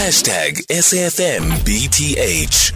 Hashtag SAFMBTH.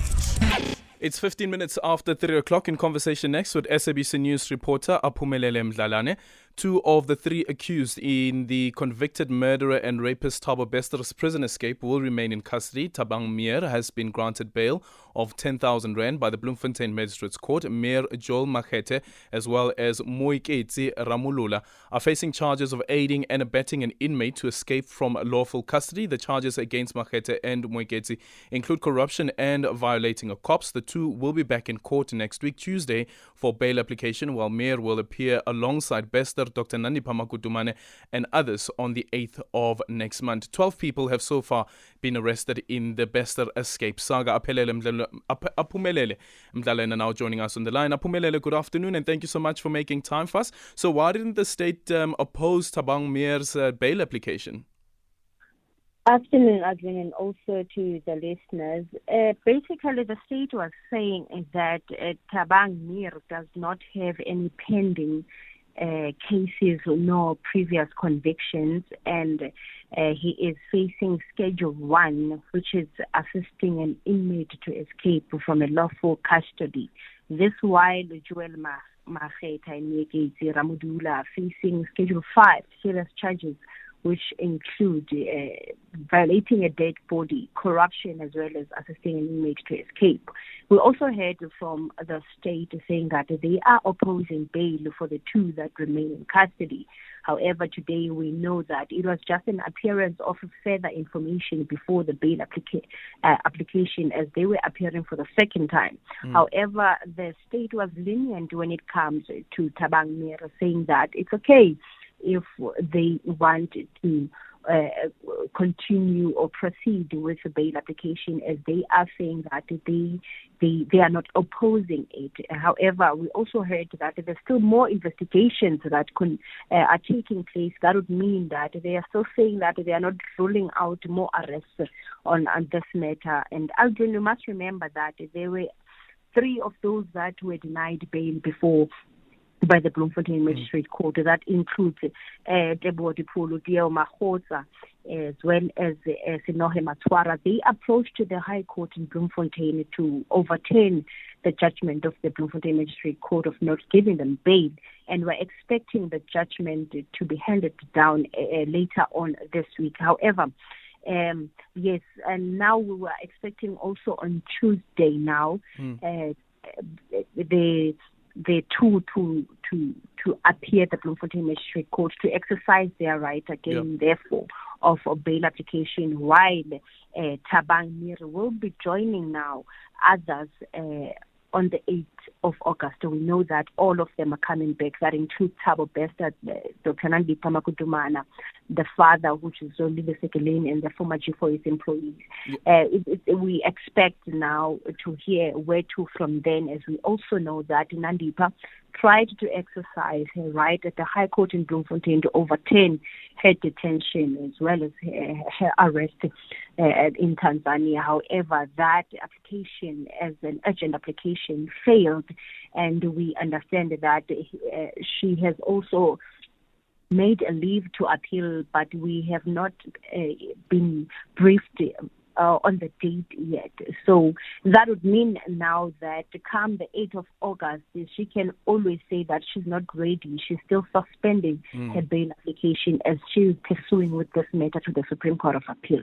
It's 15 minutes after 3 o'clock in conversation next with SABC News reporter Aphumelele Mdlalane. Two of the three accused in the convicted murderer and rapist Thabo Bester's prison escape will remain in custody. Thabang Mier has been granted bail of 10,000 rand by the Bloemfontein Magistrates Court. Mier Joel Makhetha as well as Moeketsi Ramolula are facing charges of aiding and abetting an inmate to escape from lawful custody. The charges against Makhetha and Moeketsi include corruption and violating a cops. The two will be back in court next week, Tuesday, for bail application, while Mier will appear alongside Bester Dr. Nandipha Magudumana, and others on the 8th of next month. 12 people have so far been arrested in the Bester escape saga. Aphumelele Mdlalane now joining us on the line. Aphumelele, good afternoon, and thank you so much for making time for us. So, why didn't the state um, oppose Thabang Mier's uh, bail application? Afternoon, Adrian, and also to the listeners. Uh, basically, the state was saying that uh, Thabang Mier does not have any pending uh, cases no previous convictions, and uh, he is facing Schedule 1, which is assisting an inmate to escape from a lawful custody. This while Joel Makhetha and Ramolula are facing Schedule 5 serious charges which include uh, violating a dead body, corruption, as well as assisting an inmate to escape. We also heard from the state saying that they are opposing bail for the two that remain in custody. However, today we know that it was just an appearance of further information before the bail applica- uh, application as they were appearing for the second time. Mm. However, the state was lenient when it comes to Thabang Mier, saying that it's okay if they want to continue or proceed with the bail application as they are saying that they they they are not opposing it. However, we also heard that there's still more investigations that con, uh, are taking place. That would mean that they are still saying that they are not ruling out more arrests on, on this matter. And Aldrin, you must remember that there were three of those that were denied bail before by the Bloemfontein mm. Magistrate Court. That includes uh, Tebo Dipolo, Dieo Mahosa, as well as uh, Sinohe Matwara. They approached the High Court in Bloemfontein to overturn the judgment of the Bloemfontein Magistrate Court of not giving them bail, and we're expecting the judgment to be handed down uh, later on this week. However, um, yes, and now we were expecting also on Tuesday now mm. uh, the the two to to to appear at the Bloemfontein Magistrate Court to exercise their right again, yep. therefore, of a bail application, while uh, Thabang Mier will be joining now others uh, on the 8th of August. We know that all of them are coming back. That includes Thabo Bester, Dr. Nandipha Magudumana, the father, which is Zolile Sekeleni, and the former Chief Police employees. Yeah. Uh, it, it, we expect now to hear where to from then, as we also know that Nandipha tried to exercise her right at the High Court in Bloemfontein to overturn her detention as well as her, her arrest uh, in Tanzania. However, that application, as an urgent application, failed, and we understand that uh, she has also made a leave to appeal, but we have not uh, been briefed uh, on the date yet. So that would mean now that come the 8th of August, she can always say that she's not ready. She's still suspending mm. her bail application as she's pursuing with this matter to the Supreme Court of Appeal.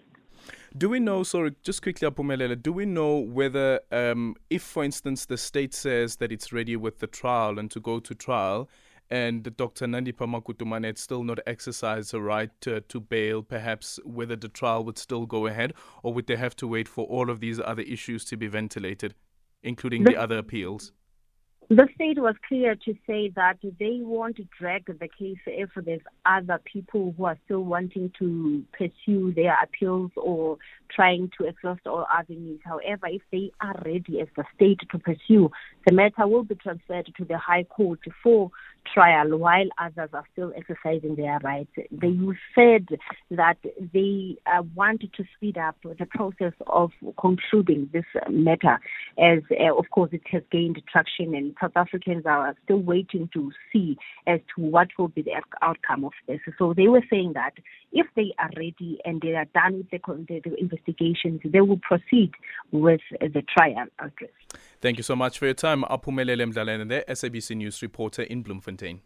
Do we know, sorry, just quickly, Aphumelele, do we know whether, um, if, for instance, the state says that it's ready with the trial and to go to trial, and Dr. Nandipha Magudumana had still not exercised her right to, to bail, perhaps whether the trial would still go ahead, or would they have to wait for all of these other issues to be ventilated, including the, the other appeals? The state was clear to say that they won't drag the case if there's other people who are still wanting to pursue their appeals or trying to exhaust all avenues. However, if they are ready as the state to pursue, the matter will be transferred to the High Court for trial while others are still exercising their rights. They said that they uh, wanted to speed up the process of concluding this matter as, uh, of course, it has gained traction and South Africans are still waiting to see as to what will be the outcome of this. So they were saying that if they are ready and they are done with the, the, investigations, they will proceed with the trial. Thank you so much for your time. Aphumelele Mdlalane, the SABC News reporter in Bloemfontein.